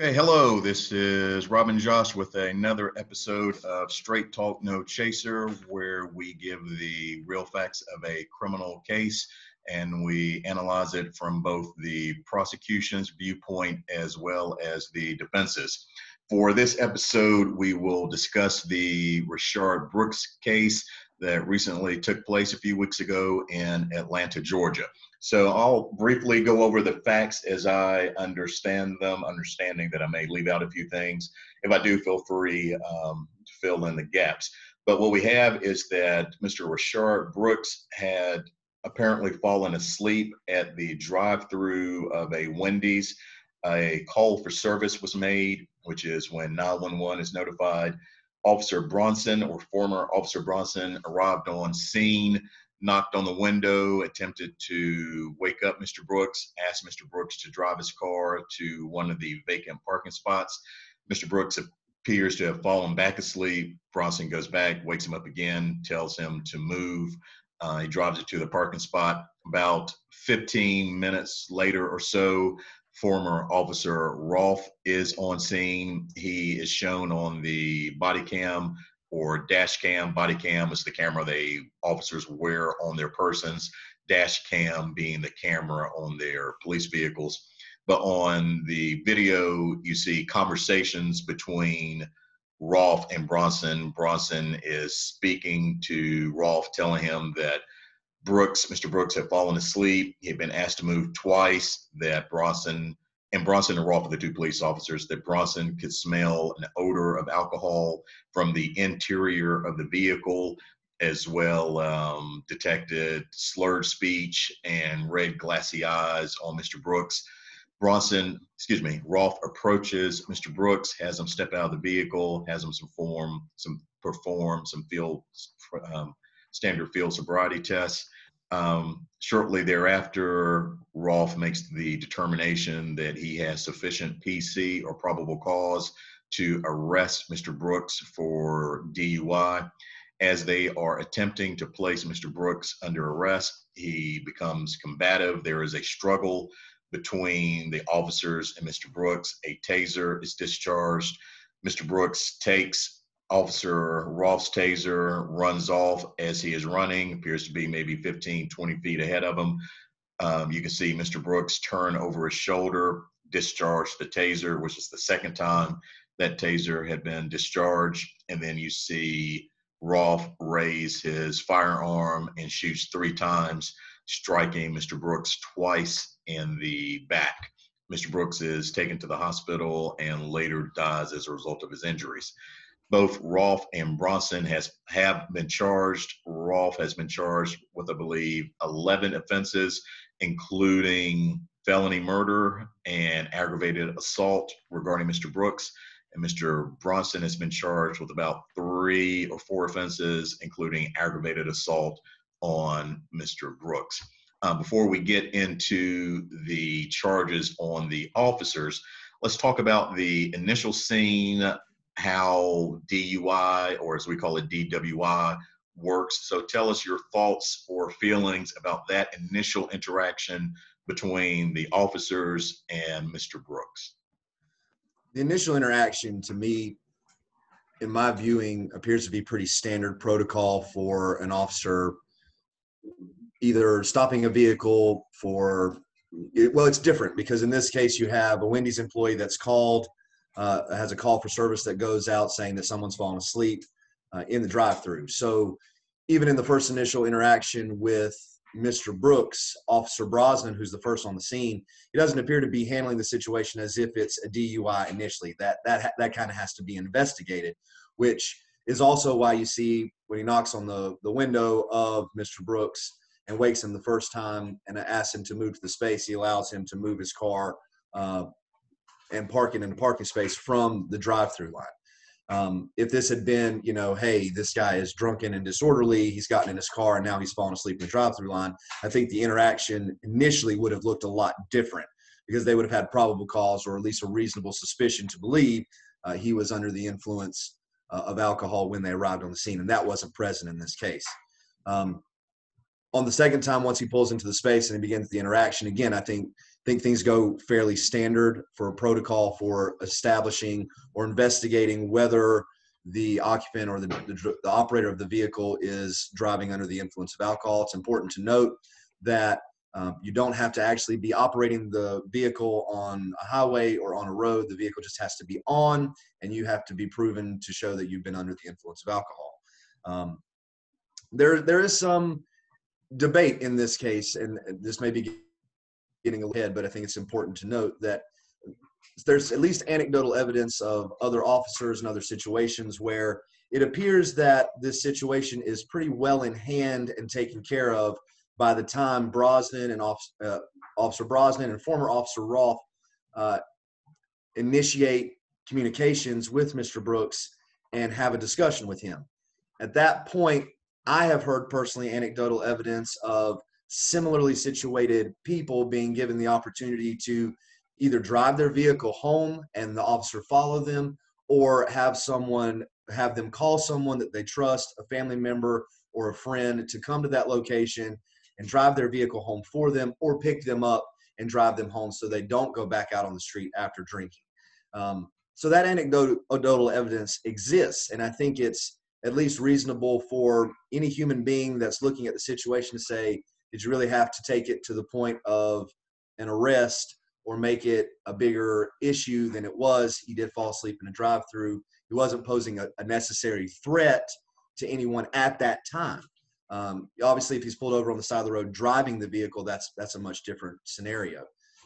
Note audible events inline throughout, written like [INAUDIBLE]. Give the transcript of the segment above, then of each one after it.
Hey, hello. This is Robin Josh with another episode of Straight Talk No Chaser, where we give the real facts of a criminal case and we analyze it from both the prosecution's viewpoint as well as the defense's. For this episode, we will discuss the Rayshard Brooks case that recently took place a few weeks ago in Atlanta, Georgia. So I'll briefly go over the facts as I understand them, understanding that I may leave out a few things. If I do, feel free um, to fill in the gaps. But what we have is that Mr. Rayshard Brooks had apparently fallen asleep at the drive through of a Wendy's. A call for service was made, which is when 911 is notified. Officer Bronson or former Officer Bronson arrived on scene knocked on the window, attempted to wake up Mr. Brooks, asked Mr. Brooks to drive his car to one of the vacant parking spots. Mr. Brooks appears to have fallen back asleep. Bronson goes back, wakes him up again, tells him to move. Uh, he drives it to the parking spot. About 15 minutes later or so, former officer Rolfe is on scene. He is shown on the body cam or dash cam, body cam is the camera they officers wear on their persons, dash cam being the camera on their police vehicles. But on the video, you see conversations between Rolfe and Bronson. Bronson is speaking to Rolfe, telling him that Brooks, Mr. Brooks, had fallen asleep. He had been asked to move twice, that Bronson and Bronson and Rolfe the two police officers, that Bronson could smell an odor of alcohol from the interior of the vehicle, as well um, detected slurred speech and red glassy eyes on Mr. Brooks. Bronson, excuse me, Rolfe approaches Mr. Brooks, has him step out of the vehicle, has him some form, some perform some field um, standard field sobriety tests. Um, shortly thereafter, Rolfe makes the determination that he has sufficient PC or probable cause to arrest Mr. Brooks for DUI. As they are attempting to place Mr. Brooks under arrest, he becomes combative. There is a struggle between the officers and Mr. Brooks. A taser is discharged. Mr. Brooks takes Officer Rolfe's taser runs off as he is running, appears to be maybe 15, 20 feet ahead of him. Um, you can see Mr. Brooks turn over his shoulder, discharge the taser, which is the second time that taser had been discharged. And then you see Rolfe raise his firearm and shoots three times, striking Mr. Brooks twice in the back. Mr. Brooks is taken to the hospital and later dies as a result of his injuries both Rolfe and Bronson has have been charged. Rolfe has been charged with, I believe, 11 offenses, including felony murder and aggravated assault regarding Mr. Brooks. And Mr. Bronson has been charged with about three or four offenses, including aggravated assault on Mr. Brooks. Um, before we get into the charges on the officers, let's talk about the initial scene how DUI, or as we call it, DWI, works. So tell us your thoughts or feelings about that initial interaction between the officers and Mr. Brooks. The initial interaction to me, in my viewing, appears to be pretty standard protocol for an officer either stopping a vehicle for well it's different because in this case you have a wendy's employee that's called uh, has a call for service that goes out saying that someone's fallen asleep uh, in the drive-through. So even in the first initial interaction with Mr. Brooks, Officer Brosnan, who's the first on the scene, he doesn't appear to be handling the situation as if it's a DUI initially. That that that kind of has to be investigated, which is also why you see when he knocks on the the window of Mr. Brooks and wakes him the first time and asks him to move to the space, he allows him to move his car uh, and parking in a parking space from the drive-through line. Um, if this had been, you know, hey, this guy is drunken and disorderly, he's gotten in his car and now he's fallen asleep in the drive-through line, I think the interaction initially would have looked a lot different because they would have had probable cause or at least a reasonable suspicion to believe uh, he was under the influence uh, of alcohol when they arrived on the scene, and that wasn't present in this case. Um, on the second time, once he pulls into the space and he begins the interaction again, I think think things go fairly standard for a protocol for establishing or investigating whether the occupant or the, the, the, operator of the vehicle is driving under the influence of alcohol. It's important to note that um, you don't have to actually be operating the vehicle on a highway or on a road. The vehicle just has to be on, and you have to be proven to show that you've been under the influence of alcohol. Um, there, there is some debate in this case, and this may be getting ahead, but I think it's important to note that there's at least anecdotal evidence of other officers and other situations where it appears that this situation is pretty well in hand and taken care of by the time Brosnan and uh, Officer Brosnan and former Officer Roth uh, initiate communications with Mr. Brooks and have a discussion with him. At that point, I have heard personally anecdotal evidence of similarly situated people being given the opportunity to either drive their vehicle home and the officer follow them or have someone have them call someone that they trust a family member or a friend to come to that location and drive their vehicle home for them or pick them up and drive them home so they don't go back out on the street after drinking. Um, so that anecdotal evidence exists and i think it's at least reasonable for any human being that's looking at the situation to say did you really have to take it to the point of an arrest or make it a bigger issue than it was. He did fall asleep in a drive through. He wasn't posing a, a, necessary threat to anyone at that time. Um, obviously, if he's pulled over on the side of the road driving the vehicle, that's that's a much different scenario.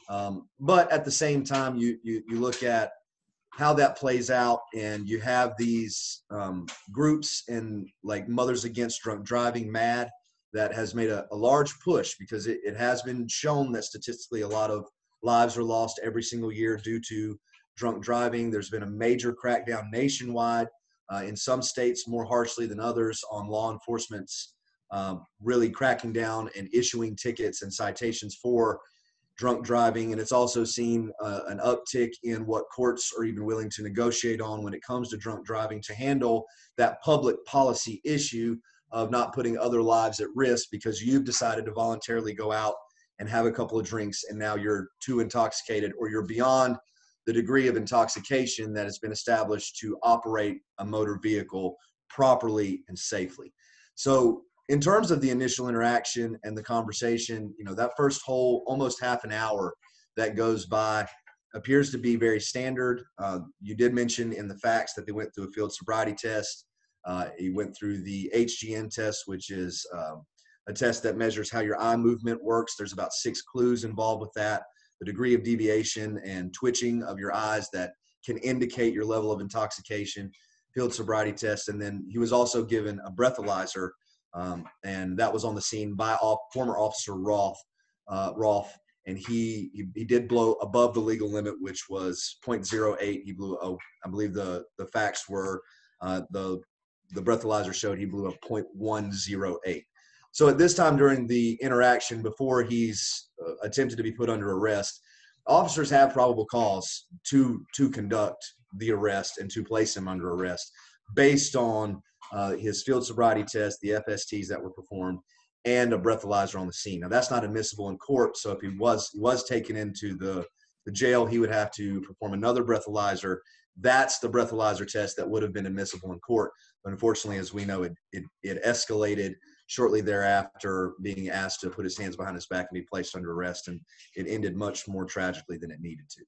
Um, but at the same time, you, you you look at how that plays out, and you have these um, groups and like Mothers Against Drunk Driving, MADD that has made a, a large push because it, it has been shown that statistically a lot of lives are lost every single year due to drunk driving. There's been a major crackdown nationwide, uh, in some states more harshly than others, on law enforcement's um, really cracking down and issuing tickets and citations for drunk driving. And it's also seen uh, an uptick in what courts are even willing to negotiate on when it comes to drunk driving to handle that public policy issue of not putting other lives at risk because you've decided to voluntarily go out and have a couple of drinks and now you're too intoxicated or you're beyond the degree of intoxication that has been established to operate a motor vehicle properly and safely. So, in terms of the initial interaction and the conversation, you know, that first whole almost half an hour that goes by appears to be very standard. Uh, you did mention in the facts that they went through a field sobriety test. Uh, he went through the HGN test, which is um, a test that measures how your eye movement works. There's about six clues involved with that. The degree of deviation and twitching of your eyes that can indicate your level of intoxication, field sobriety test. And then he was also given a breathalyzer, um, and that was on the scene by former Officer Roth. Uh, Roth, and he, he, he did blow above the legal limit, which was 0.08. He blew, oh, I believe the the facts were uh, the the breathalyzer showed he blew a 0.108. So at this time during the interaction, before he's uh, attempted to be put under arrest, officers have probable cause to to conduct the arrest and to place him under arrest based on uh, his field sobriety test, the FSTs that were performed, and a breathalyzer on the scene. Now that's not admissible in court. So if he was was taken into the the jail, he would have to perform another breathalyzer. That's the breathalyzer test that would have been admissible in court. But unfortunately, as we know, it it, it escalated shortly thereafter being asked to put his hands behind his back and be placed under arrest. And it ended much more tragically than it needed to.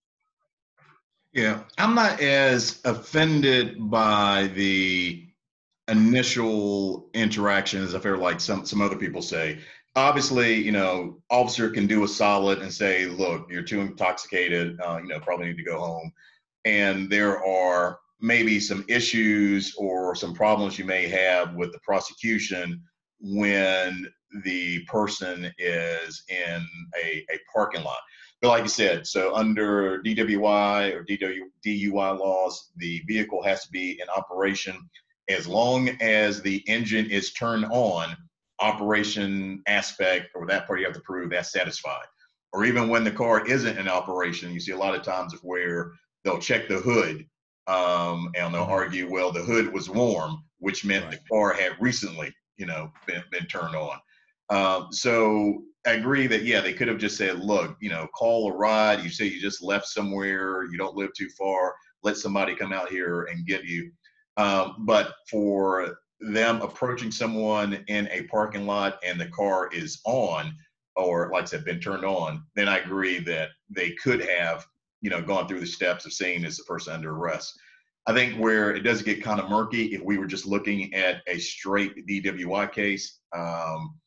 Yeah, I'm not as offended by the initial interaction as I feel like some some other people say. Obviously, you know, officer can do a solid and say, "Look, you're too intoxicated. Uh, you know, probably need to go home." And there are maybe some issues or some problems you may have with the prosecution when the person is in a, a parking lot. But like you said, so under DWI or DW, DUI laws, the vehicle has to be in operation as long as the engine is turned on. Operation aspect or that part you have to prove that's satisfied. Or even when the car isn't in operation, you see a lot of times where they'll check the hood um, and they'll mm-hmm. argue, well, the hood was warm, which meant right. the car had recently you know, been, been turned on. Um, so I agree that yeah, they could have just said, look, you know, call a ride. You say you just left somewhere, you don't live too far. Let somebody come out here and get you. Um, but for them approaching someone in a parking lot and the car is on, or like I said, been turned on, then I agree that they could have, you know, gone through the steps of saying is the person under arrest. I think where it does get kind of murky if we were just looking at a straight DWI case. Um,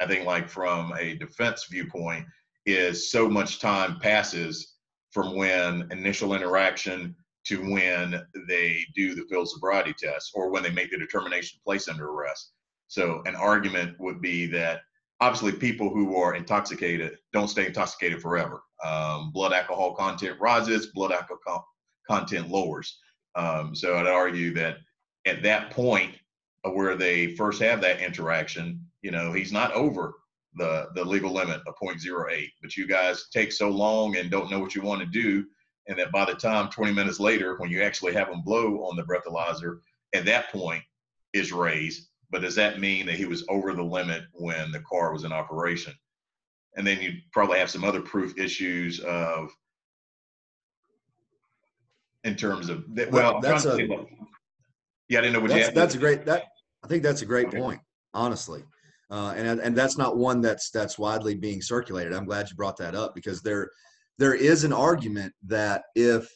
I think, like from a defense viewpoint, is so much time passes from when initial interaction to when they do the field sobriety test or when they make the determination to place under arrest. So, an argument would be that obviously people who are intoxicated don't stay intoxicated forever. Um, blood alcohol content rises, blood alcohol content lowers. Um, so I'd argue that at that point where they first have that interaction, you know, he's not over the the legal limit of 0.08. But you guys take so long and don't know what you want to do, and that by the time 20 minutes later, when you actually have him blow on the breathalyzer, at that point is raised. But does that mean that he was over the limit when the car was in operation? And then you probably have some other proof issues of in terms of that. Well, that's a yeah. I didn't know what that's, that's a great that I think that's a great okay. point, honestly. Uh, and and that's not one that's that's widely being circulated. I'm glad you brought that up because there there is an argument that if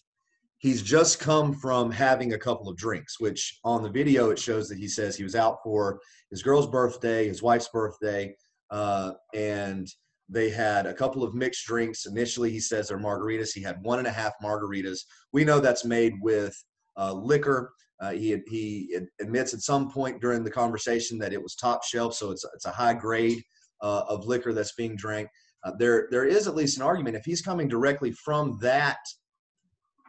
he's just come from having a couple of drinks, which on the video it shows that he says he was out for his girl's birthday, his wife's birthday, uh, and they had a couple of mixed drinks. Initially, he says they're margaritas. He had one and a half margaritas. We know that's made with uh, liquor. Uh, he he admits at some point during the conversation that it was top shelf, so it's it's a high grade uh, of liquor that's being drank. Uh, there there is at least an argument if he's coming directly from that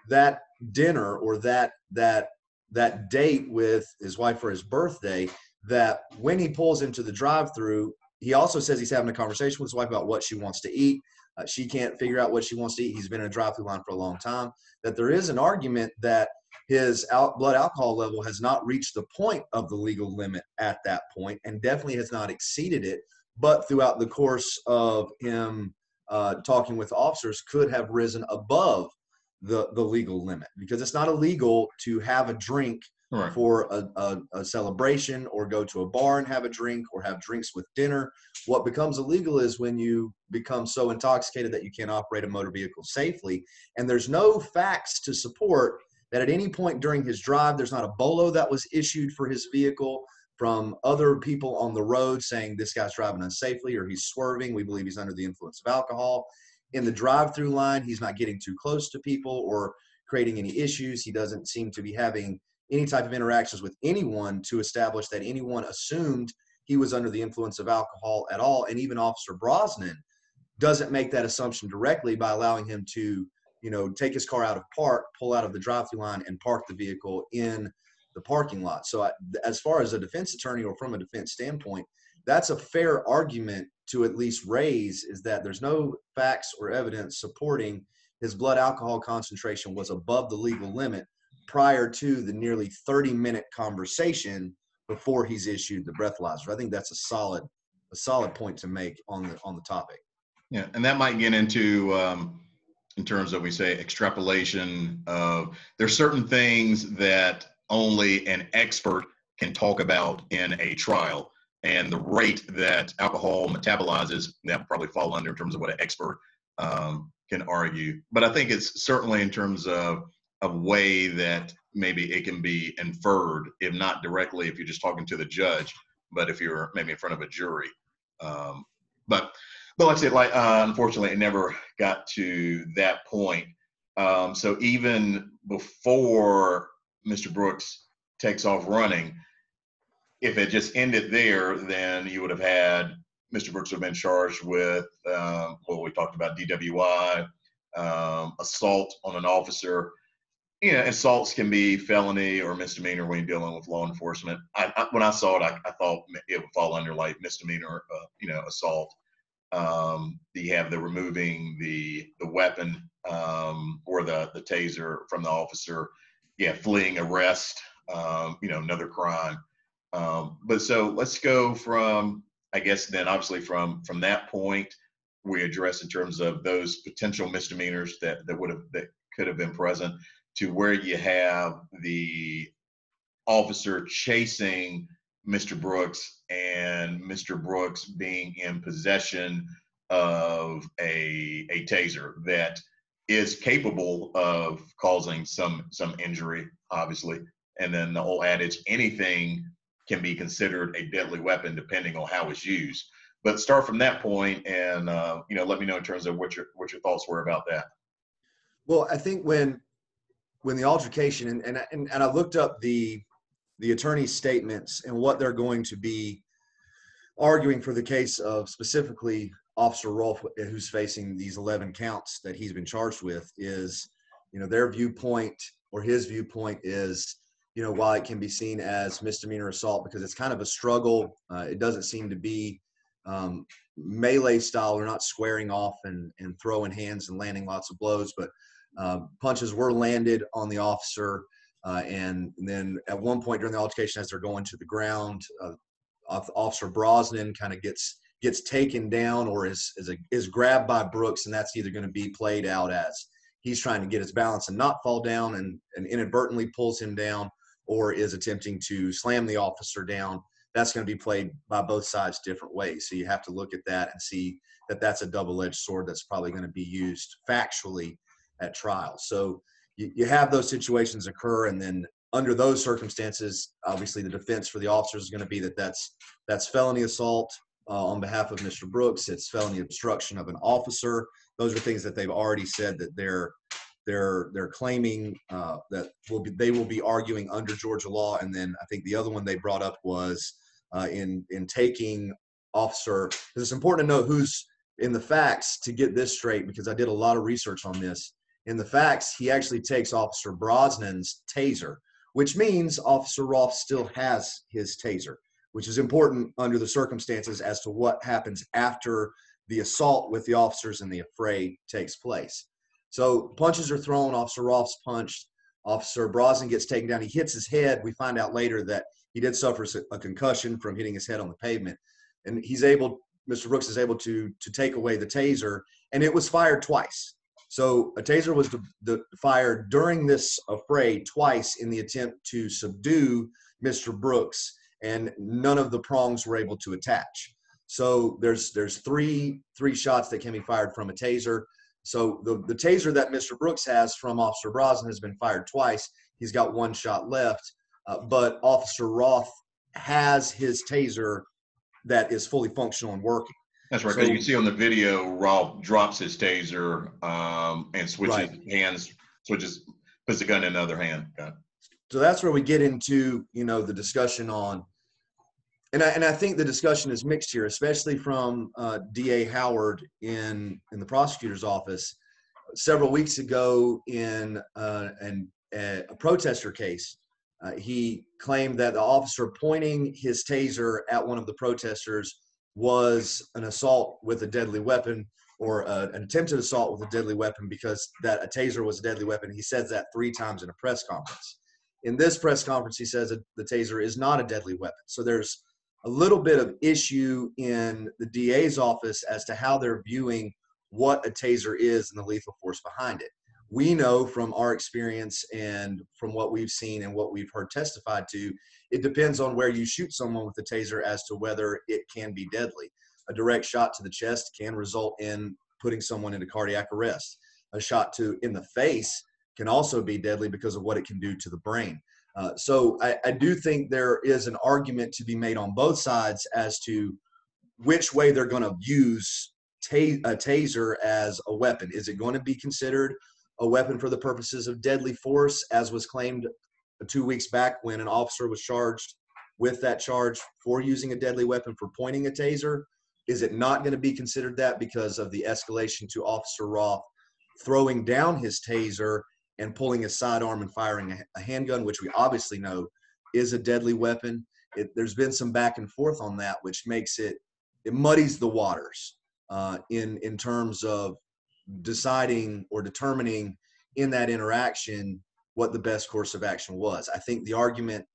that dinner or that that that date with his wife for his birthday that when he pulls into the drive-through he also says he's having a conversation with his wife about what she wants to eat. Uh, she can't figure out what she wants to eat. He's been in a drive-through line for a long time. That there is an argument that his out, blood alcohol level has not reached the point of the legal limit at that point, and definitely has not exceeded it. But throughout the course of him uh, talking with officers, could have risen above the the legal limit because it's not illegal to have a drink right. for a, a, a, celebration or go to a bar and have a drink or have drinks with dinner. What becomes illegal is when you become so intoxicated that you can't operate a motor vehicle safely. And there's no facts to support that at any point during his drive, there's not a bolo that was issued for his vehicle from other people on the road saying this guy's driving unsafely or he's swerving. We believe he's under the influence of alcohol. In the drive through line, he's not getting too close to people or creating any issues. He doesn't seem to be having any type of interactions with anyone to establish that anyone assumed he was under the influence of alcohol at all. And even Officer Brosnan doesn't make that assumption directly by allowing him to, you know, take his car out of park, pull out of the drive-through line, and park the vehicle in the parking lot. So, I, as far as a defense attorney or from a defense standpoint, that's a fair argument to at least raise is that there's no facts or evidence supporting his blood alcohol concentration was above the legal limit prior to the nearly 30 minute conversation before he's issued the breathalyzer. I think that's a solid a solid point to make on the on the topic. Yeah, and that might get into um, in terms of we say extrapolation of there's certain things that only an expert can talk about in a trial and the rate that alcohol metabolizes that probably fall under in terms of what an expert um, can argue but i think it's certainly in terms of a way that maybe it can be inferred, if not directly, if you're just talking to the judge, but if you're maybe in front of a jury. Um, but but like I said, like uh, unfortunately, it never got to that point. Um, so even before Mr. Brooks takes off running, if it just ended there, then you would have had Mr. Brooks would have been charged with um, what we talked about DWI, um, assault on an officer, you know, assaults can be felony or misdemeanor when you're dealing with law enforcement. I, I, when I saw it, I, I, thought it would fall under like misdemeanor, uh, you know, assault. Um, you have the removing the the weapon um, or the the taser from the officer. Yeah, fleeing arrest. Um, you know, another crime. Um, but so let's go from I guess then obviously from from that point, we address in terms of those potential misdemeanors that that would have that could have been present to where you have the officer chasing Mr. Brooks and Mr. Brooks being in possession of a a taser that is capable of causing some some injury, obviously. And then the whole adage, anything can be considered a deadly weapon depending on how it's used. But start from that point, and uh, you know, let me know in terms of what your what your thoughts were about that. Well, I think when when the altercation and and and, and I looked up the the attorney's statements and what they're going to be arguing for the case of specifically Officer Rolfe, who's facing these 11 counts that he's been charged with, is, you know, their viewpoint or his viewpoint is, you know, while it can be seen as misdemeanor assault because it's kind of a struggle, uh, it doesn't seem to be um, melee style. They're not squaring off and, and throwing hands and landing lots of blows, but uh, punches were landed on the officer. Uh, and then at one point during the altercation, as they're going to the ground, uh, Officer Brosnan kind of gets gets taken down or is is, a, is grabbed by Brooks, and that's either going to be played out as he's trying to get his balance and not fall down and, and inadvertently pulls him down, or is attempting to slam the officer down. That's going to be played by both sides different ways. So you have to look at that and see that that's a double-edged sword that's probably going to be used factually at trial. So you, you have those situations occur, and then under those circumstances, obviously the defense for the officers is going to be that that's that's felony assault uh, on behalf of Mr. Brooks. It's felony obstruction of an officer. Those are things that they've already said that they're they're they're claiming uh, that will be they will be arguing under Georgia law. And then I think the other one they brought up was uh, in in taking officer. It's important to know who's in the facts to get this straight because I did a lot of research on this. In the facts, he actually takes Officer Brosnan's taser, which means Officer Roth still has his taser which is important under the circumstances as to what happens after the assault with the officers and the affray takes place. So punches are thrown. Officer Rolfe's punched. Officer Brosnan gets taken down. He hits his head. We find out later that he did suffer a concussion from hitting his head on the pavement, and he's able. Mr. Brooks is able to to take away the taser, and it was fired twice. So a taser was the, fired during this affray twice in the attempt to subdue Mr. Brooks and none of the prongs were able to attach. So there's there's three three shots that can be fired from a taser. So the, the taser that Mr. Brooks has from Officer Brosnan has been fired twice. He's got one shot left, uh, but Officer Roth has his taser that is fully functional and working. That's right. So, you can see on the video, Roth drops his taser um, and switches right. hands, switches, puts the gun in another hand. Got so that's where we get into you know the discussion on and I, and I think the discussion is mixed here, especially from uh, DA Howard in in the prosecutor's office. Several weeks ago, in uh, an, a, protester case, uh, he claimed that the officer pointing his taser at one of the protesters was an assault with a deadly weapon or uh, an attempted assault with a deadly weapon because that a taser was a deadly weapon. He says that three times in a press conference. In this press conference, he says that the taser is not a deadly weapon. So there's a little bit of issue in the DA's office as to how they're viewing what a taser is and the lethal force behind it. We know from our experience and from what we've seen and what we've heard testified to, it depends on where you shoot someone with a taser as to whether it can be deadly. A direct shot to the chest can result in putting someone into cardiac arrest. A shot to in the face can also be deadly because of what it can do to the brain. Uh, so I, I, do think there is an argument to be made on both sides as to which way they're going to use ta- a taser as a weapon. Is it going to be considered a weapon for the purposes of deadly force, as was claimed two weeks back when an officer was charged with that charge for using a deadly weapon for pointing a taser? Is it not going to be considered that because of the escalation to Officer Roth throwing down his taser and pulling a sidearm and firing a, handgun, which we obviously know is a deadly weapon. It, there's been some back and forth on that, which makes it it muddies the waters uh, in in terms of deciding or determining in that interaction what the best course of action was. I think the argument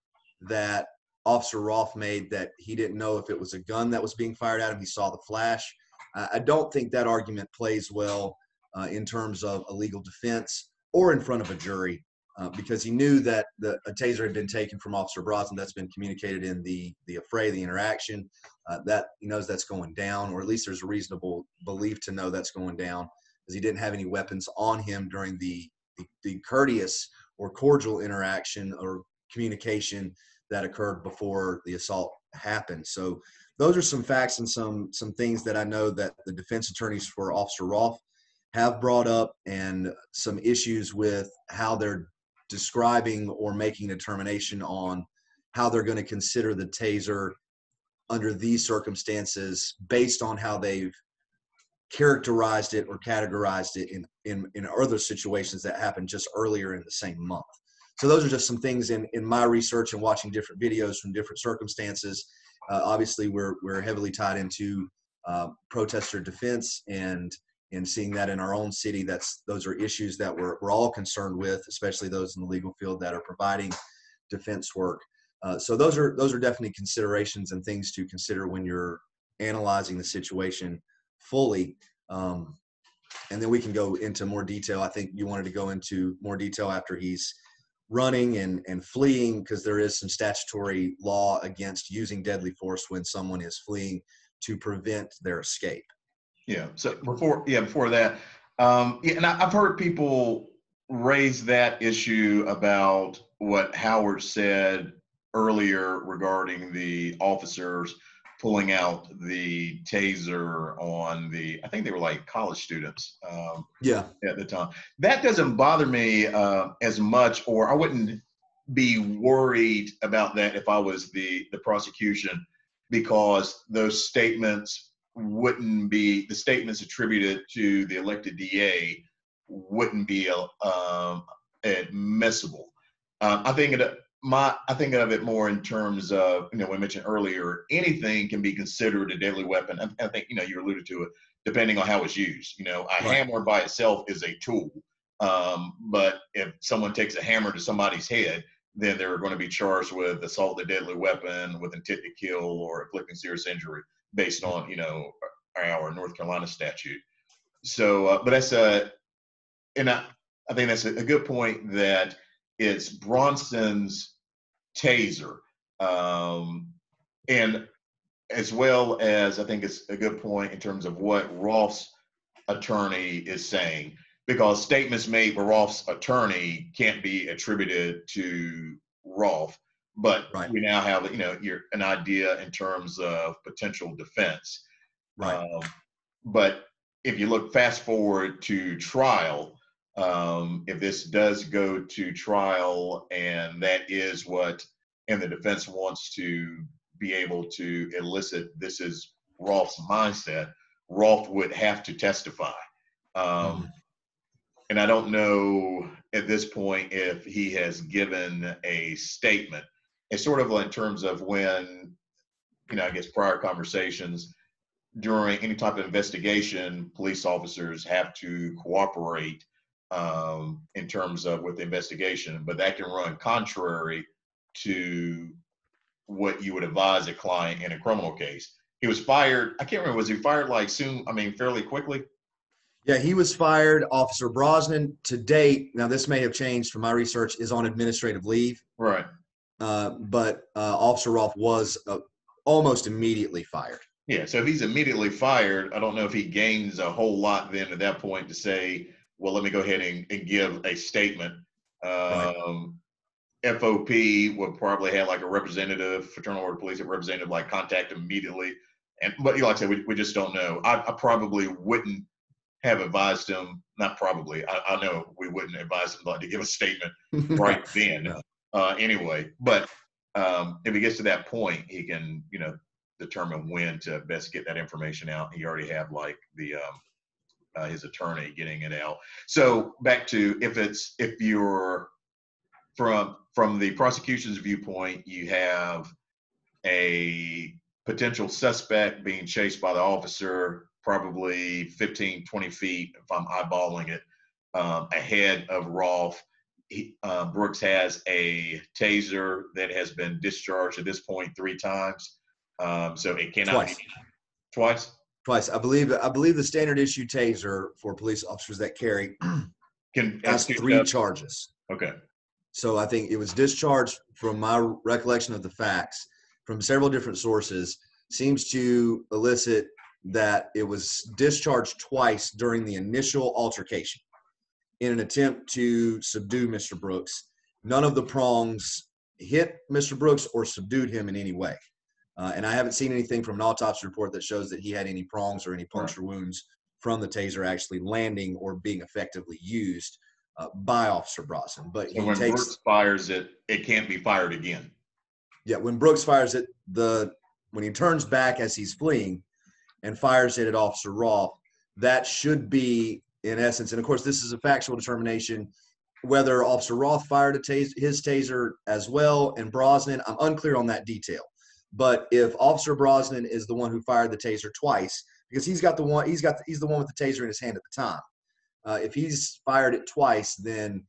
that Officer Rolfe made that he didn't know if it was a gun that was being fired at him. He saw the flash. I don't think that argument plays well uh, in terms of a legal defense or in front of a jury uh, because he knew that the, a taser had been taken from Officer Brosnan. That's been communicated in the the affray, the interaction. Uh, that he knows that's going down, or at least there's a reasonable belief to know that's going down, because he didn't have any weapons on him during the, the, the courteous or cordial interaction or communication that occurred before the assault happened. So those are some facts and some some things that I know that the defense attorneys for Officer Rolfe have brought up and some issues with how they're describing or making a determination on how they're going to consider the taser under these circumstances based on how they've characterized it or categorized it in, in, in other situations that happened just earlier in the same month. So those are just some things in, in my research and watching different videos from different circumstances. Uh, obviously, we're, we're heavily tied into uh, protester defense and and seeing that in our own city that's those are issues that we're, we're all concerned with especially those in the legal field that are providing defense work. Uh, so those are those are definitely considerations and things to consider when you're analyzing the situation fully. Um, and then we can go into more detail. I think you wanted to go into more detail after he's running and, and fleeing because there is some statutory law against using deadly force when someone is fleeing to prevent their escape yeah. So before, yeah, before that, um, yeah, and I, I've heard people raise that issue about what Howard said earlier regarding the officers pulling out the taser on the i think they were like college students um, yeah at the time that doesn't bother me uh, as much or i wouldn't be worried about that if i was the the prosecution because those statements wouldn't be the statements attributed to the elected DA wouldn't be um, admissible. Um, I think it, my I think of it more in terms of you know we mentioned earlier anything can be considered a deadly weapon. I, I think you know you alluded to it depending on how it's used. You know, a right. hammer by itself is a tool, um, but if someone takes a hammer to somebody's head, then they're going to be charged with assault with a deadly weapon with intent to kill or inflicting serious injury based on you know our North Carolina statute. So, uh, but that's a, and I, I think that's a, a, good point that it's Bronson's taser, um, and as well as I think it's a good point in terms of what Rolfe's attorney is saying, because statements made by Rolfe's attorney can't be attributed to Rolfe but right. we now have you know your an idea in terms of potential defense right um, but if you look fast forward to trial um, if this does go to trial and that is what and the defense wants to be able to elicit this is Rolfe's mindset Rolfe would have to testify um, mm-hmm. And I don't know at this point if he has given a statement it's sort of in terms of when, you know, I guess prior conversations during any type of investigation, police officers have to cooperate um, in terms of with the investigation, but that can run contrary to what you would advise a client in a criminal case. He was fired. I can't remember. Was he fired like soon? I mean, fairly quickly. Yeah, he was fired. Officer Brosnan, to date, now this may have changed from my research, is on administrative leave. Right. Uh, but uh, Officer Roth was uh, almost immediately fired. Yeah, so if he's immediately fired, I don't know if he gains a whole lot then at that point to say, well, let me go ahead and, and give a statement. Um, right. FOP would probably have like a representative, fraternal order police a representative, like contact immediately. And but like I said, we, we just don't know. I, I probably wouldn't have advised him. Not probably. I, I know we wouldn't advise him like to give a statement [LAUGHS] right then. no uh, anyway. But um, if he gets to that point, he can, you know, determine when to best get that information out. He already have like the um, uh, his attorney getting it out. So back to if it's if you're from from the prosecution's viewpoint, you have a potential suspect being chased by the officer probably 15 20 feet if i'm eyeballing it um, ahead of Rolfe. he, uh, Brooks has a taser that has been discharged at this point three times. Um, so it cannot Twice. be twice. Twice. I believe I believe the standard issue taser for police officers that carry [CLEARS THROAT] Can has has three charges. Okay. So I think it was discharged from my recollection of the facts from several different sources seems to elicit that it was discharged twice during the initial altercation in an attempt to subdue Mr. Brooks. None of the prongs hit Mr. Brooks or subdued him in any way. Uh, and I haven't seen anything from an autopsy report that shows that he had any prongs or any puncture wounds from the taser actually landing or being effectively used uh, by Officer Brosnan. But So he when takes Brooks fires it, it can't be fired again. yeah, when Brooks fires it, the when he turns back as he's fleeing and fires it at Officer Roth, that should be in essence, and of course this is a factual determination, whether Officer Roth fired a tas- his taser as well and Brosnan, I'm unclear on that detail. But if Officer Brosnan is the one who fired the taser twice, because he's got the one he's got he's the one with the taser in his hand at the time. Uh, if he's fired it twice, then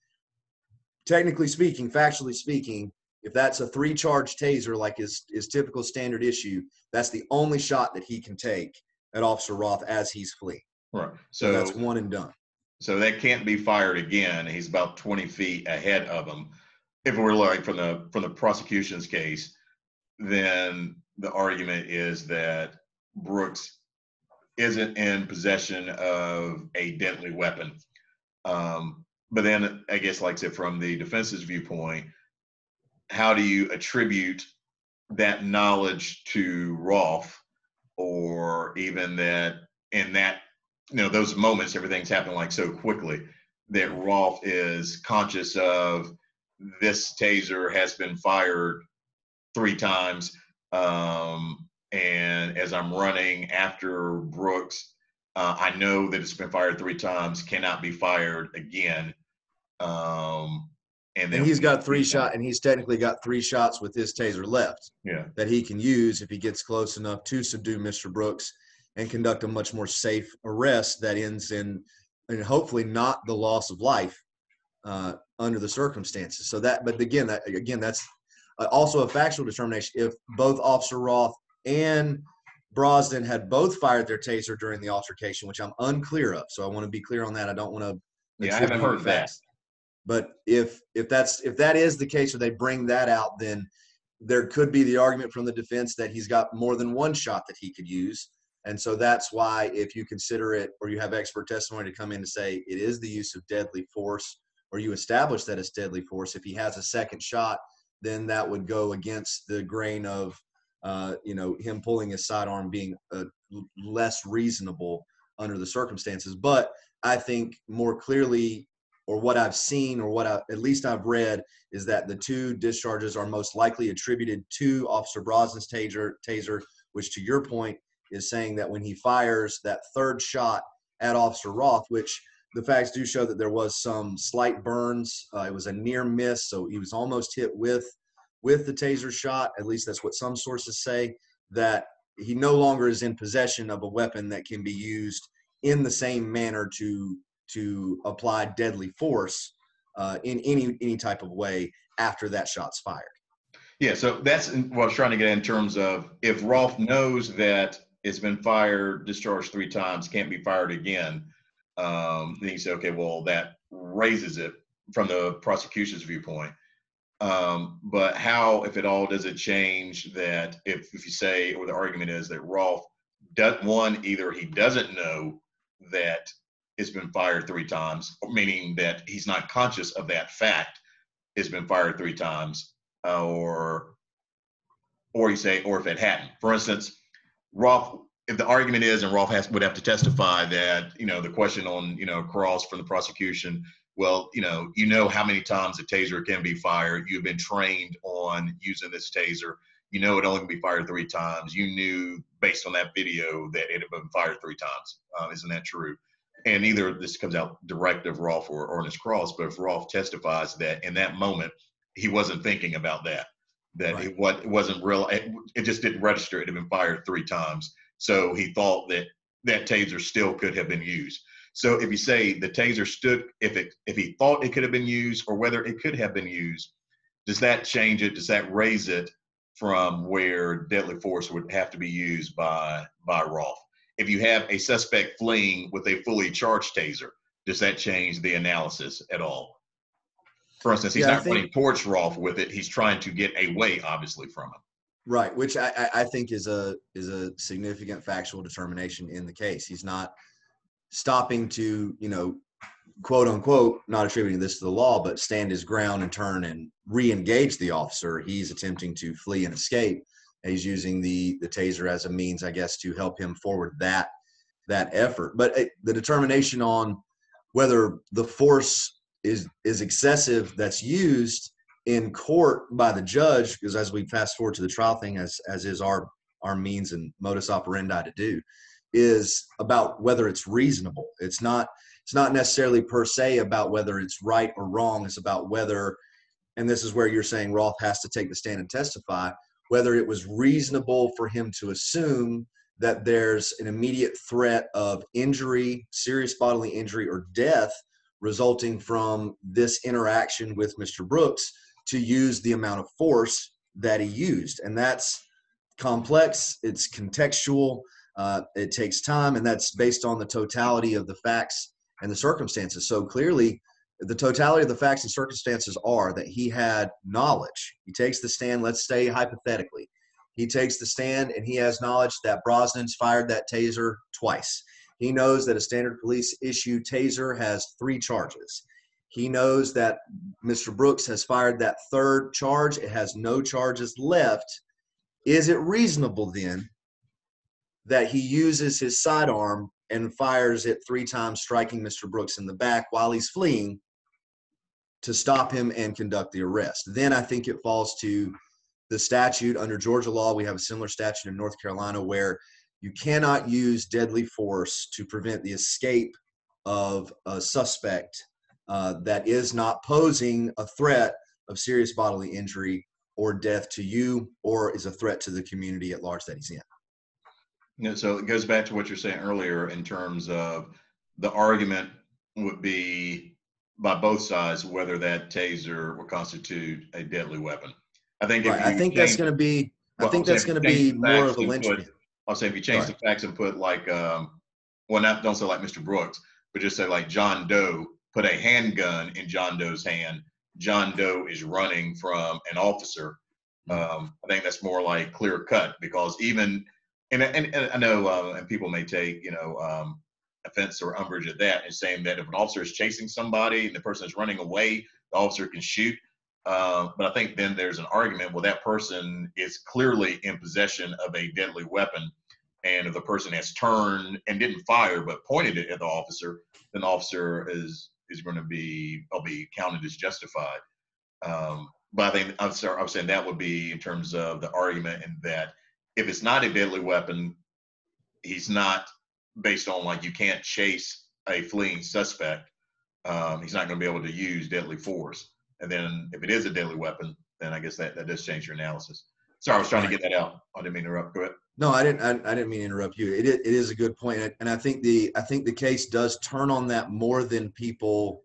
technically speaking, factually speaking, if that's a three charge taser like is is typical standard issue, that's the only shot that he can take at Officer Roth as he's fleeing. Right. So So that's one and done. so that can't be fired again. He's about 20 feet ahead of him. If we're like from the from the prosecution's case, then the argument is that Brooks isn't in possession of a deadly weapon. Um, but then I guess, like I said, from the defense's viewpoint, how do you attribute that knowledge to Rolfe, or even that in that you know those moments everything's happening like so quickly that Rolfe is conscious of this taser has been fired three times um, and as i'm running after brooks uh, i know that it's been fired three times cannot be fired again. Um, and then And he's got three shot and he's technically got three shots with his taser left yeah that he can use if he gets close enough to subdue Mr. Brooks and conduct a much more safe arrest that ends in and hopefully not the loss of life uh, under the circumstances. So that, but again, that again, that's uh, also a factual determination. If both Officer Roth and Brosnan had both fired their taser during the altercation, which I'm unclear of. So I want to be clear on that. I don't want to. Yeah, I haven't heard that. But if if that's if that is the case, or they bring that out, then there could be the argument from the defense that he's got more than one shot that he could use. And so that's why, if you consider it, or you have expert testimony to come in to say it is the use of deadly force, or you establish that it's deadly force, if he has a second shot, then that would go against the grain of, uh, you know, him pulling his sidearm being uh, less reasonable under the circumstances. But I think more clearly, or what I've seen, or what I, at least I've read, is that the two discharges are most likely attributed to Officer Brosnan's taser, taser, which to your point is saying that when he fires that third shot at Officer Roth, which the facts do show that there was some slight burns. Uh, it was a near miss, so he was almost hit with with the taser shot. At least that's what some sources say. That he no longer is in possession of a weapon that can be used in the same manner to to apply deadly force uh, in any any type of way after that shot's fired. Yeah, so that's what I was trying to get in terms of if Rolfe knows that it's been fired, discharged three times, can't be fired again, um, then you say, okay, well, that raises it from the prosecution's viewpoint. Um, but how, if at all, does it change that if, if you say, or the argument is that Rolfe, does, one, either he doesn't know that it's been fired three times, meaning that he's not conscious of that fact, it's been fired three times, uh, or or you say, or if it hadn't. For instance, Rolfe, if the argument is, and Rolfe has would have to testify that, you know, the question on, you know, cross from the prosecution, well, you know, you know how many times a taser can be fired. You've been trained on using this taser. You know it only can be fired three times. You knew based on that video that it had been fired three times. Uh, isn't that true? And either this comes out direct of Rolfe or, Ernest cross, but if Rolfe testifies that in that moment he wasn't thinking about that, that Right. it, what, it wasn't real, it, it just didn't register. It had been fired three times. So he thought that that taser still could have been used. So if you say the taser stood, if it if he thought it could have been used or whether it could have been used, does that change it? Does that raise it from where deadly force would have to be used by by Roth? If you have a suspect fleeing with a fully charged taser, does that change the analysis at all? For instance, he's Yeah, not running towards Roth with it. He's trying to get away, obviously, from him. Right, which I, I- I think is a is a significant factual determination in the case. He's not stopping to, you know, quote unquote, not attributing this to the law, but stand his ground and turn and re-engage the officer. He's attempting to flee and escape. He's using the the taser as a means, I guess, to help him forward that that effort. But it, the determination on whether the force is is excessive that's used in court by the judge, because as we fast forward to the trial thing, as as is our our means and modus operandi to do, is about whether it's reasonable. It's not it's not necessarily per se about whether it's right or wrong. It's about whether, and this is where you're saying Rolfe has to take the stand and testify, whether it was reasonable for him to assume that there's an immediate threat of injury, serious bodily injury, or death resulting from this interaction with Mr. Brooks to use the amount of force that he used. And that's complex, it's contextual, uh, it takes time, and that's based on the totality of the facts and the circumstances. So clearly, the totality of the facts and circumstances are that he had knowledge. He takes the stand, let's say hypothetically, he takes the stand and he has knowledge that Brosnan's fired that taser twice. He knows that a standard police issue taser has three charges. He knows that Mr. Brooks has fired that third charge. It has no charges left. Is it reasonable then that he uses his sidearm and fires it three times, striking Mr. Brooks in the back while he's fleeing to stop him and conduct the arrest? Then I think it falls to the statute under Georgia law. We have a similar statute in North Carolina where you cannot use deadly force to prevent the escape of a suspect uh, that is not posing a threat of serious bodily injury or death to you or is a threat to the community at large that he's in. Know, so it goes back to what you're saying earlier in terms of the argument would be by both sides whether that taser will constitute a deadly weapon. I think if Right. I think that's going to be. I well, think I'm saying that's going to be more of a lynchpin. I'll say if you change Right. the facts and put like, um, well, not don't say like Mr. Brooks, but just say like John Doe put a handgun in John Doe's hand. John Doe is running from an officer. Mm-hmm. Um, I think that's more like clear cut because even and and, and I know uh, and people may take you know um, offense or umbrage at that and saying that if an officer is chasing somebody and the person is running away, the officer can shoot. Uh, but I think then there's an argument. Well, that person is clearly in possession of a deadly weapon, and if the person has turned and didn't fire but pointed it at the officer, then the officer is is going to be I'll be counted as justified. Um, but I think I'm sorry, I'm saying that would be in terms of the argument, and that if it's not a deadly weapon, he's not based on like you can't chase a fleeing suspect. Um, he's not going to be able to use deadly force. And then if it is a deadly weapon, then I guess that, that does change your analysis. Sorry, I was trying to get that out. I didn't mean to interrupt. Go ahead. No, I didn't. I, I didn't mean to interrupt you. It, it is a good point, and- and I think the I think the case does turn on that more than people,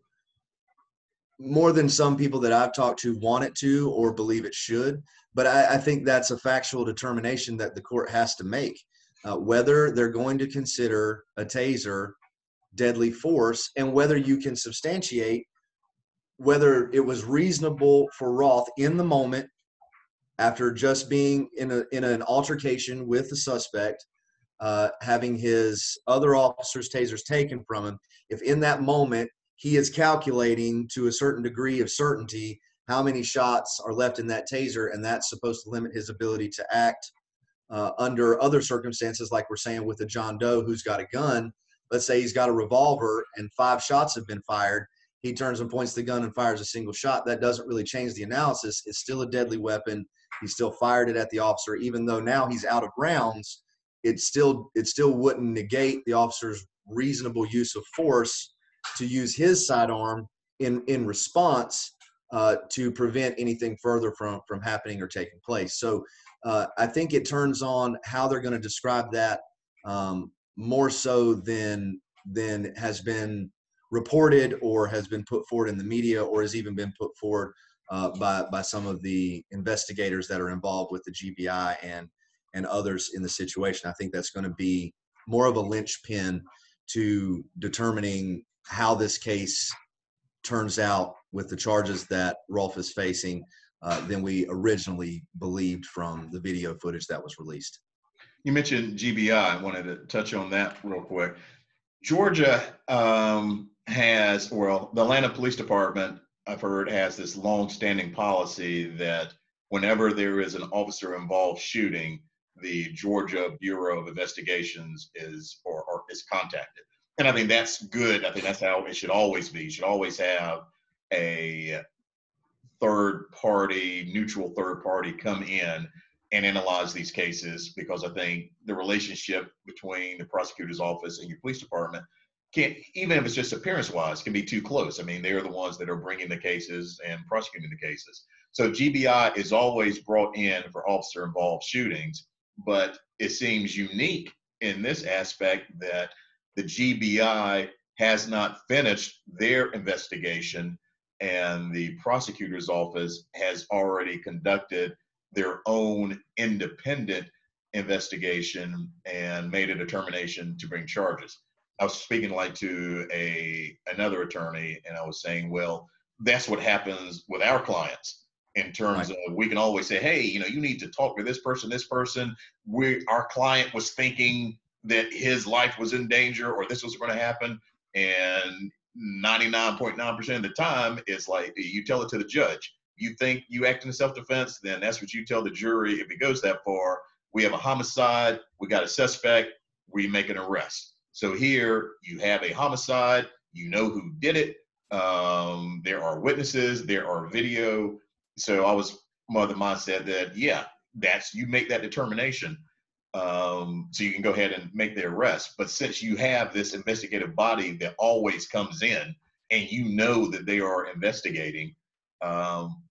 more than some people that I've talked to want it to or believe it should. But I, I think that's a factual determination that the court has to make, uh, whether they're going to consider a taser deadly force and whether you can substantiate whether it was reasonable for Rolfe in the moment after just being in a in an altercation with the suspect, uh, having his other officers' tasers taken from him, if in that moment he is calculating to a certain degree of certainty how many shots are left in that taser, and that's supposed to limit his ability to act uh, under other circumstances, like we're saying with a John Doe who's got a gun. Let's say he's got a revolver and five shots have been fired. He turns and points the gun and fires a single shot. That doesn't really change the analysis. It's still a deadly weapon he still fired it at the officer, even though now he's out of rounds. It still it still wouldn't negate the officer's reasonable use of force to use his sidearm in in response uh, to prevent anything further from from happening or taking place. So uh, I think it turns on how they're going to describe that um, more so than than has been reported or has been put forward in the media or has even been put forward uh, by by some of the investigators that are involved with the GBI and and others in the situation. I think that's going to be more of a linchpin to determining how this case turns out with the charges that Rolfe is facing uh, than we originally believed from the video footage that was released. You mentioned GBI. I wanted to touch on that real quick. Georgia um, has, well, the Atlanta Police Department, I've heard, has this long-standing policy that whenever there is an officer involved shooting, the Georgia Bureau of Investigations is or, or is contacted. And I think that's good. I think that's how it should always be. You should always have a third party, neutral third party come in and analyze these cases because I think the relationship between the prosecutor's office and your police department can't, even if it's just appearance wise, can be too close. I mean, they're the ones that are bringing the cases and prosecuting the cases. So GBI is always brought in for officer involved shootings, but it seems unique in this aspect that the GBI has not finished their investigation and the prosecutor's office has already conducted their own independent investigation and made a determination to bring charges. I was speaking like to a another attorney and I was saying, well, that's what happens with our clients in terms right. of we can always say, hey, you know, you need to talk to this person, this person. We our client was thinking that his life was in danger or this was going to happen. And 99.9% of the time, it's like you tell it to the judge. You think you act in self defense, then that's what you tell the jury. If it goes that far, we have a homicide, we got a suspect, we make an arrest. So here you have a homicide, you know who did it, um, there are witnesses, there are video. So I was more the mindset that, yeah, that's you make that determination um, so you can go ahead and make the arrest. But since you have this investigative body that always comes in and you know that they are investigating, um,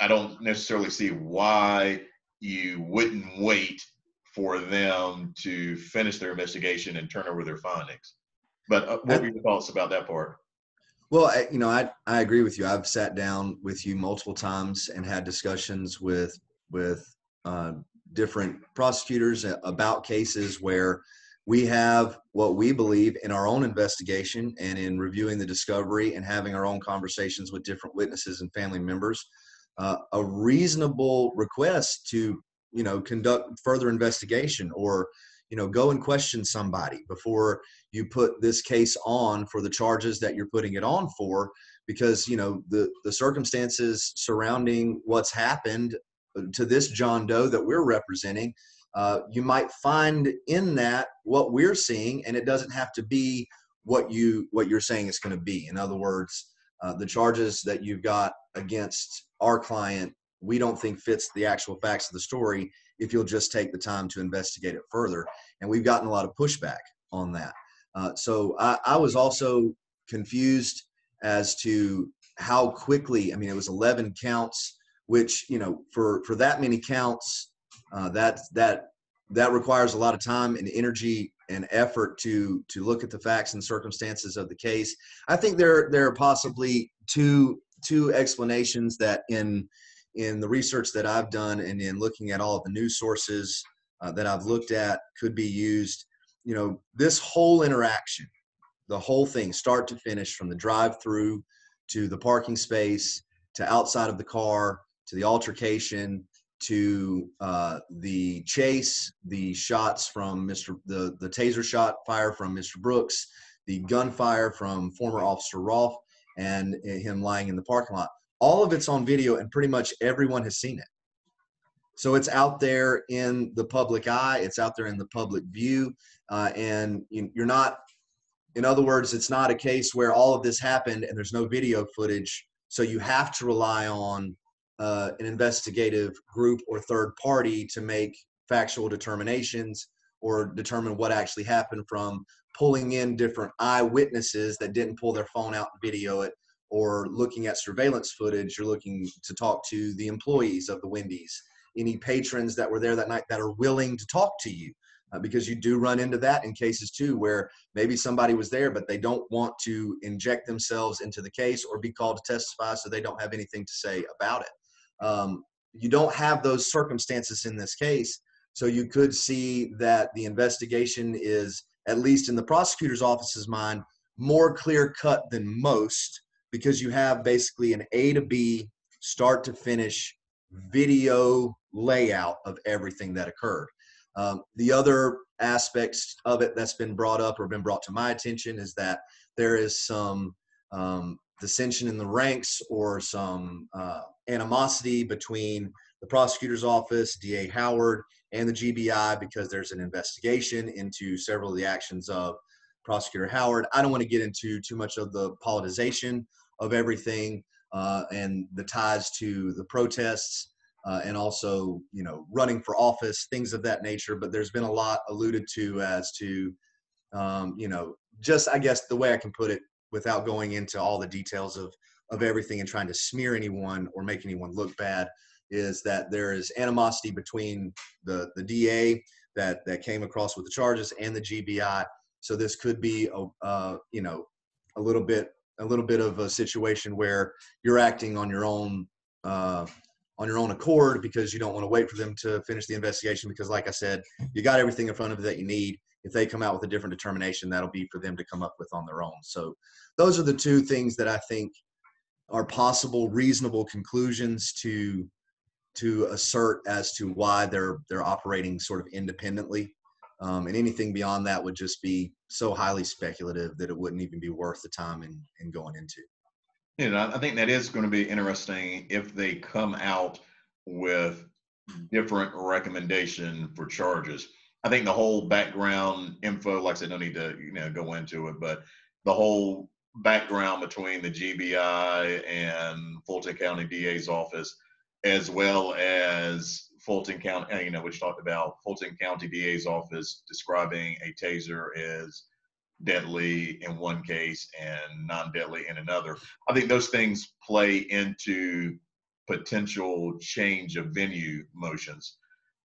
I don't necessarily see why you wouldn't wait for them to finish their investigation and turn over their findings. But uh, what were your thoughts about that part? Well, I, you know, I, I agree with you. I've sat down with you multiple times and had discussions with with uh, different prosecutors about cases where we have what we believe in our own investigation and in reviewing the discovery and having our own conversations with different witnesses and family members uh, a reasonable request to you know conduct further investigation or you know go and question somebody before you put this case on for the charges that you're putting it on for because you know the the circumstances surrounding what's happened to this John Doe that we're representing, uh, you might find in that what we're seeing, and it doesn't have to be what you what you're saying it's going to be. In other words, uh, the charges that you've got against our client, we don't think fits the actual facts of the story. If you'll just take the time to investigate it further, and we've gotten a lot of pushback on that. Uh, so I, I was also confused as to how quickly. I mean, it was 11 counts which you know for for that many counts uh, that that that requires a lot of time and energy and effort to to look at the facts and circumstances of the case. I think there there are possibly two two explanations that in in the research that i've done and in looking at all of the news sources uh, that i've looked at could be used. You know this whole interaction the whole thing start to finish from the drive through to the parking space to outside of the car to the altercation to uh, the chase, the shots from Mr. the the taser shot fire from Mr. Brooks, the gunfire from former Officer Rolfe, and him lying in the parking lot. All of it's on video, and pretty much everyone has seen it. So it's out there in the public eye. It's out there in the public view, uh, and you're not. In other words, it's not a case where all of this happened and there's no video footage. So you have to rely on uh, an investigative group or third party to make factual determinations or determine what actually happened from pulling in different eyewitnesses that didn't pull their phone out and video it or looking at surveillance footage you're looking to talk to the employees of the wendy's any patrons that were there that night that are willing to talk to you uh, because you do run into that in cases too, where maybe somebody was there, but they don't want to inject themselves into the case or be called to testify, so they don't have anything to say about it. Um, you don't have those circumstances in this case, so you could see that the investigation is, at least in the prosecutor's office's mind, more clear cut than most because you have basically an A to B, start to finish video layout of everything that occurred. Um, the other aspects of it that's been brought up or been brought to my attention is that there is some um, dissension in the ranks or some uh, animosity between the prosecutor's office, DA Howard, and the GBI because there's an investigation into several of the actions of Prosecutor Howard. I don't want to get into too much of the politicization of everything uh, and the ties to the protests uh, and also you know running for office things of that nature but there's been a lot alluded to as to um, you know just i guess the way i can put it without going into all the details of of everything and trying to smear anyone or make anyone look bad is that there is animosity between the the da that that came across with the charges and the gbi so this could be a uh, you know a little bit a little bit of a situation where you're acting on your own uh, on your own accord because you don't want to wait for them to finish the investigation because like i said you got everything in front of you that you need if they come out with a different determination that'll be for them to come up with on their own. So those are the two things that i think are possible reasonable conclusions to to assert as to why they're they're operating sort of independently. Um, and anything beyond that would just be so highly speculative that it wouldn't even be worth the time in, in going into. You know, I think that is going to be interesting if they come out with different recommendation for charges. I think the whole background info, like I said, no need to you know go into it, but the whole background between the GBI and Fulton County DA's office, as well as Fulton County, you know, which talked about Fulton County DA's office describing a taser as deadly in one case and non-deadly in another. I think those things play into potential change of venue motions.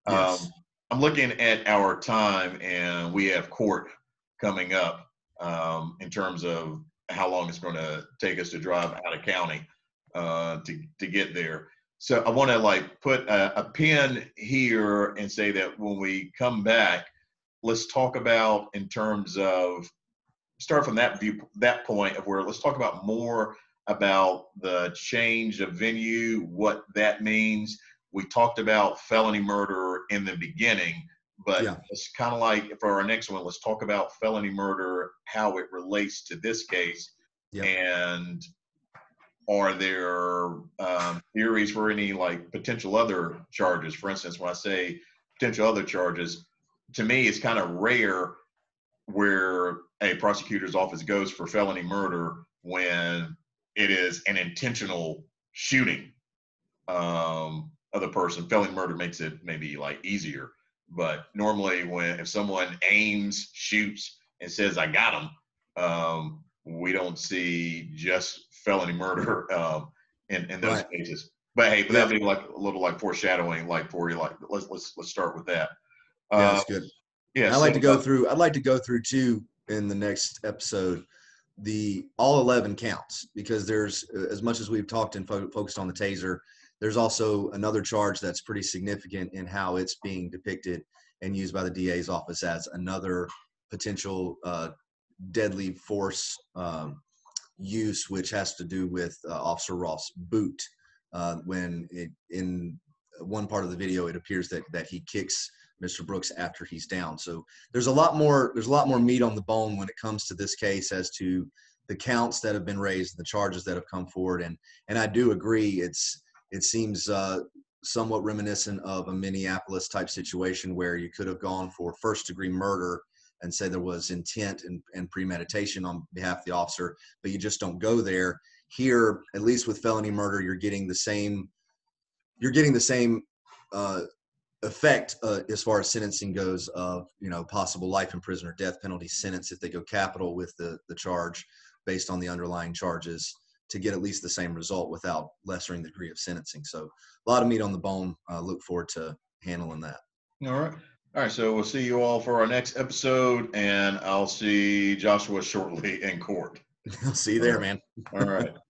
Yes. Um, I'm looking at our time, and we have court coming up um, in terms of how long it's going to take us to drive out of county uh, to to get there. So I want to like put a, a pin here and say that when we come back, let's talk about in terms of start from that view that point of where let's talk about more about the change of venue, what that means. We talked about felony murder in the beginning, but yeah. it's kind of like for our next one, let's talk about felony murder, how it relates to this case, yeah. and are there um, theories for any like potential other charges? For instance, when I say potential other charges, to me, it's kind of rare where a prosecutor's office goes for felony murder when it is an intentional shooting um, of the person. Felony murder makes it maybe like easier, but normally when if someone aims, shoots, and says "I got him," um, we don't see just felony murder [LAUGHS] um, in in those right. cases. But hey, but yeah. that'd be like a little like foreshadowing, like for you. Like let's let's let's start with that. Yeah, uh, that's good. Yeah, I like to go uh, through. I'd like to go through too in the next episode the all 11 counts because there's as much as we've talked and fo- focused on the taser there's also another charge that's pretty significant in how it's being depicted and used by the da's office as another potential uh, deadly force um, use which has to do with uh, officer Rolfe's boot uh, when it, in one part of the video it appears that that he kicks Mr. Brooks after he's down. So there's a lot more there's a lot more meat on the bone when it comes to this case as to the counts that have been raised, the charges that have come forward, and and I do agree. It's it seems uh, somewhat reminiscent of a Minneapolis type situation where you could have gone for first degree murder and say there was intent and, and premeditation on behalf of the officer, but you just don't go there. Here, at least with felony murder, you're getting the same you're getting the same uh, effect uh, as far as sentencing goes of you know possible life in prison or death penalty sentence if they go capital with the the charge based on the underlying charges to get at least the same result without lessering the degree of sentencing. So a lot of meat on the bone. Uh, look forward to handling that. All right. All right. So we'll see you all for our next episode, and I'll see Joshua [LAUGHS] shortly in court. [LAUGHS] See you there, man. all right. [LAUGHS]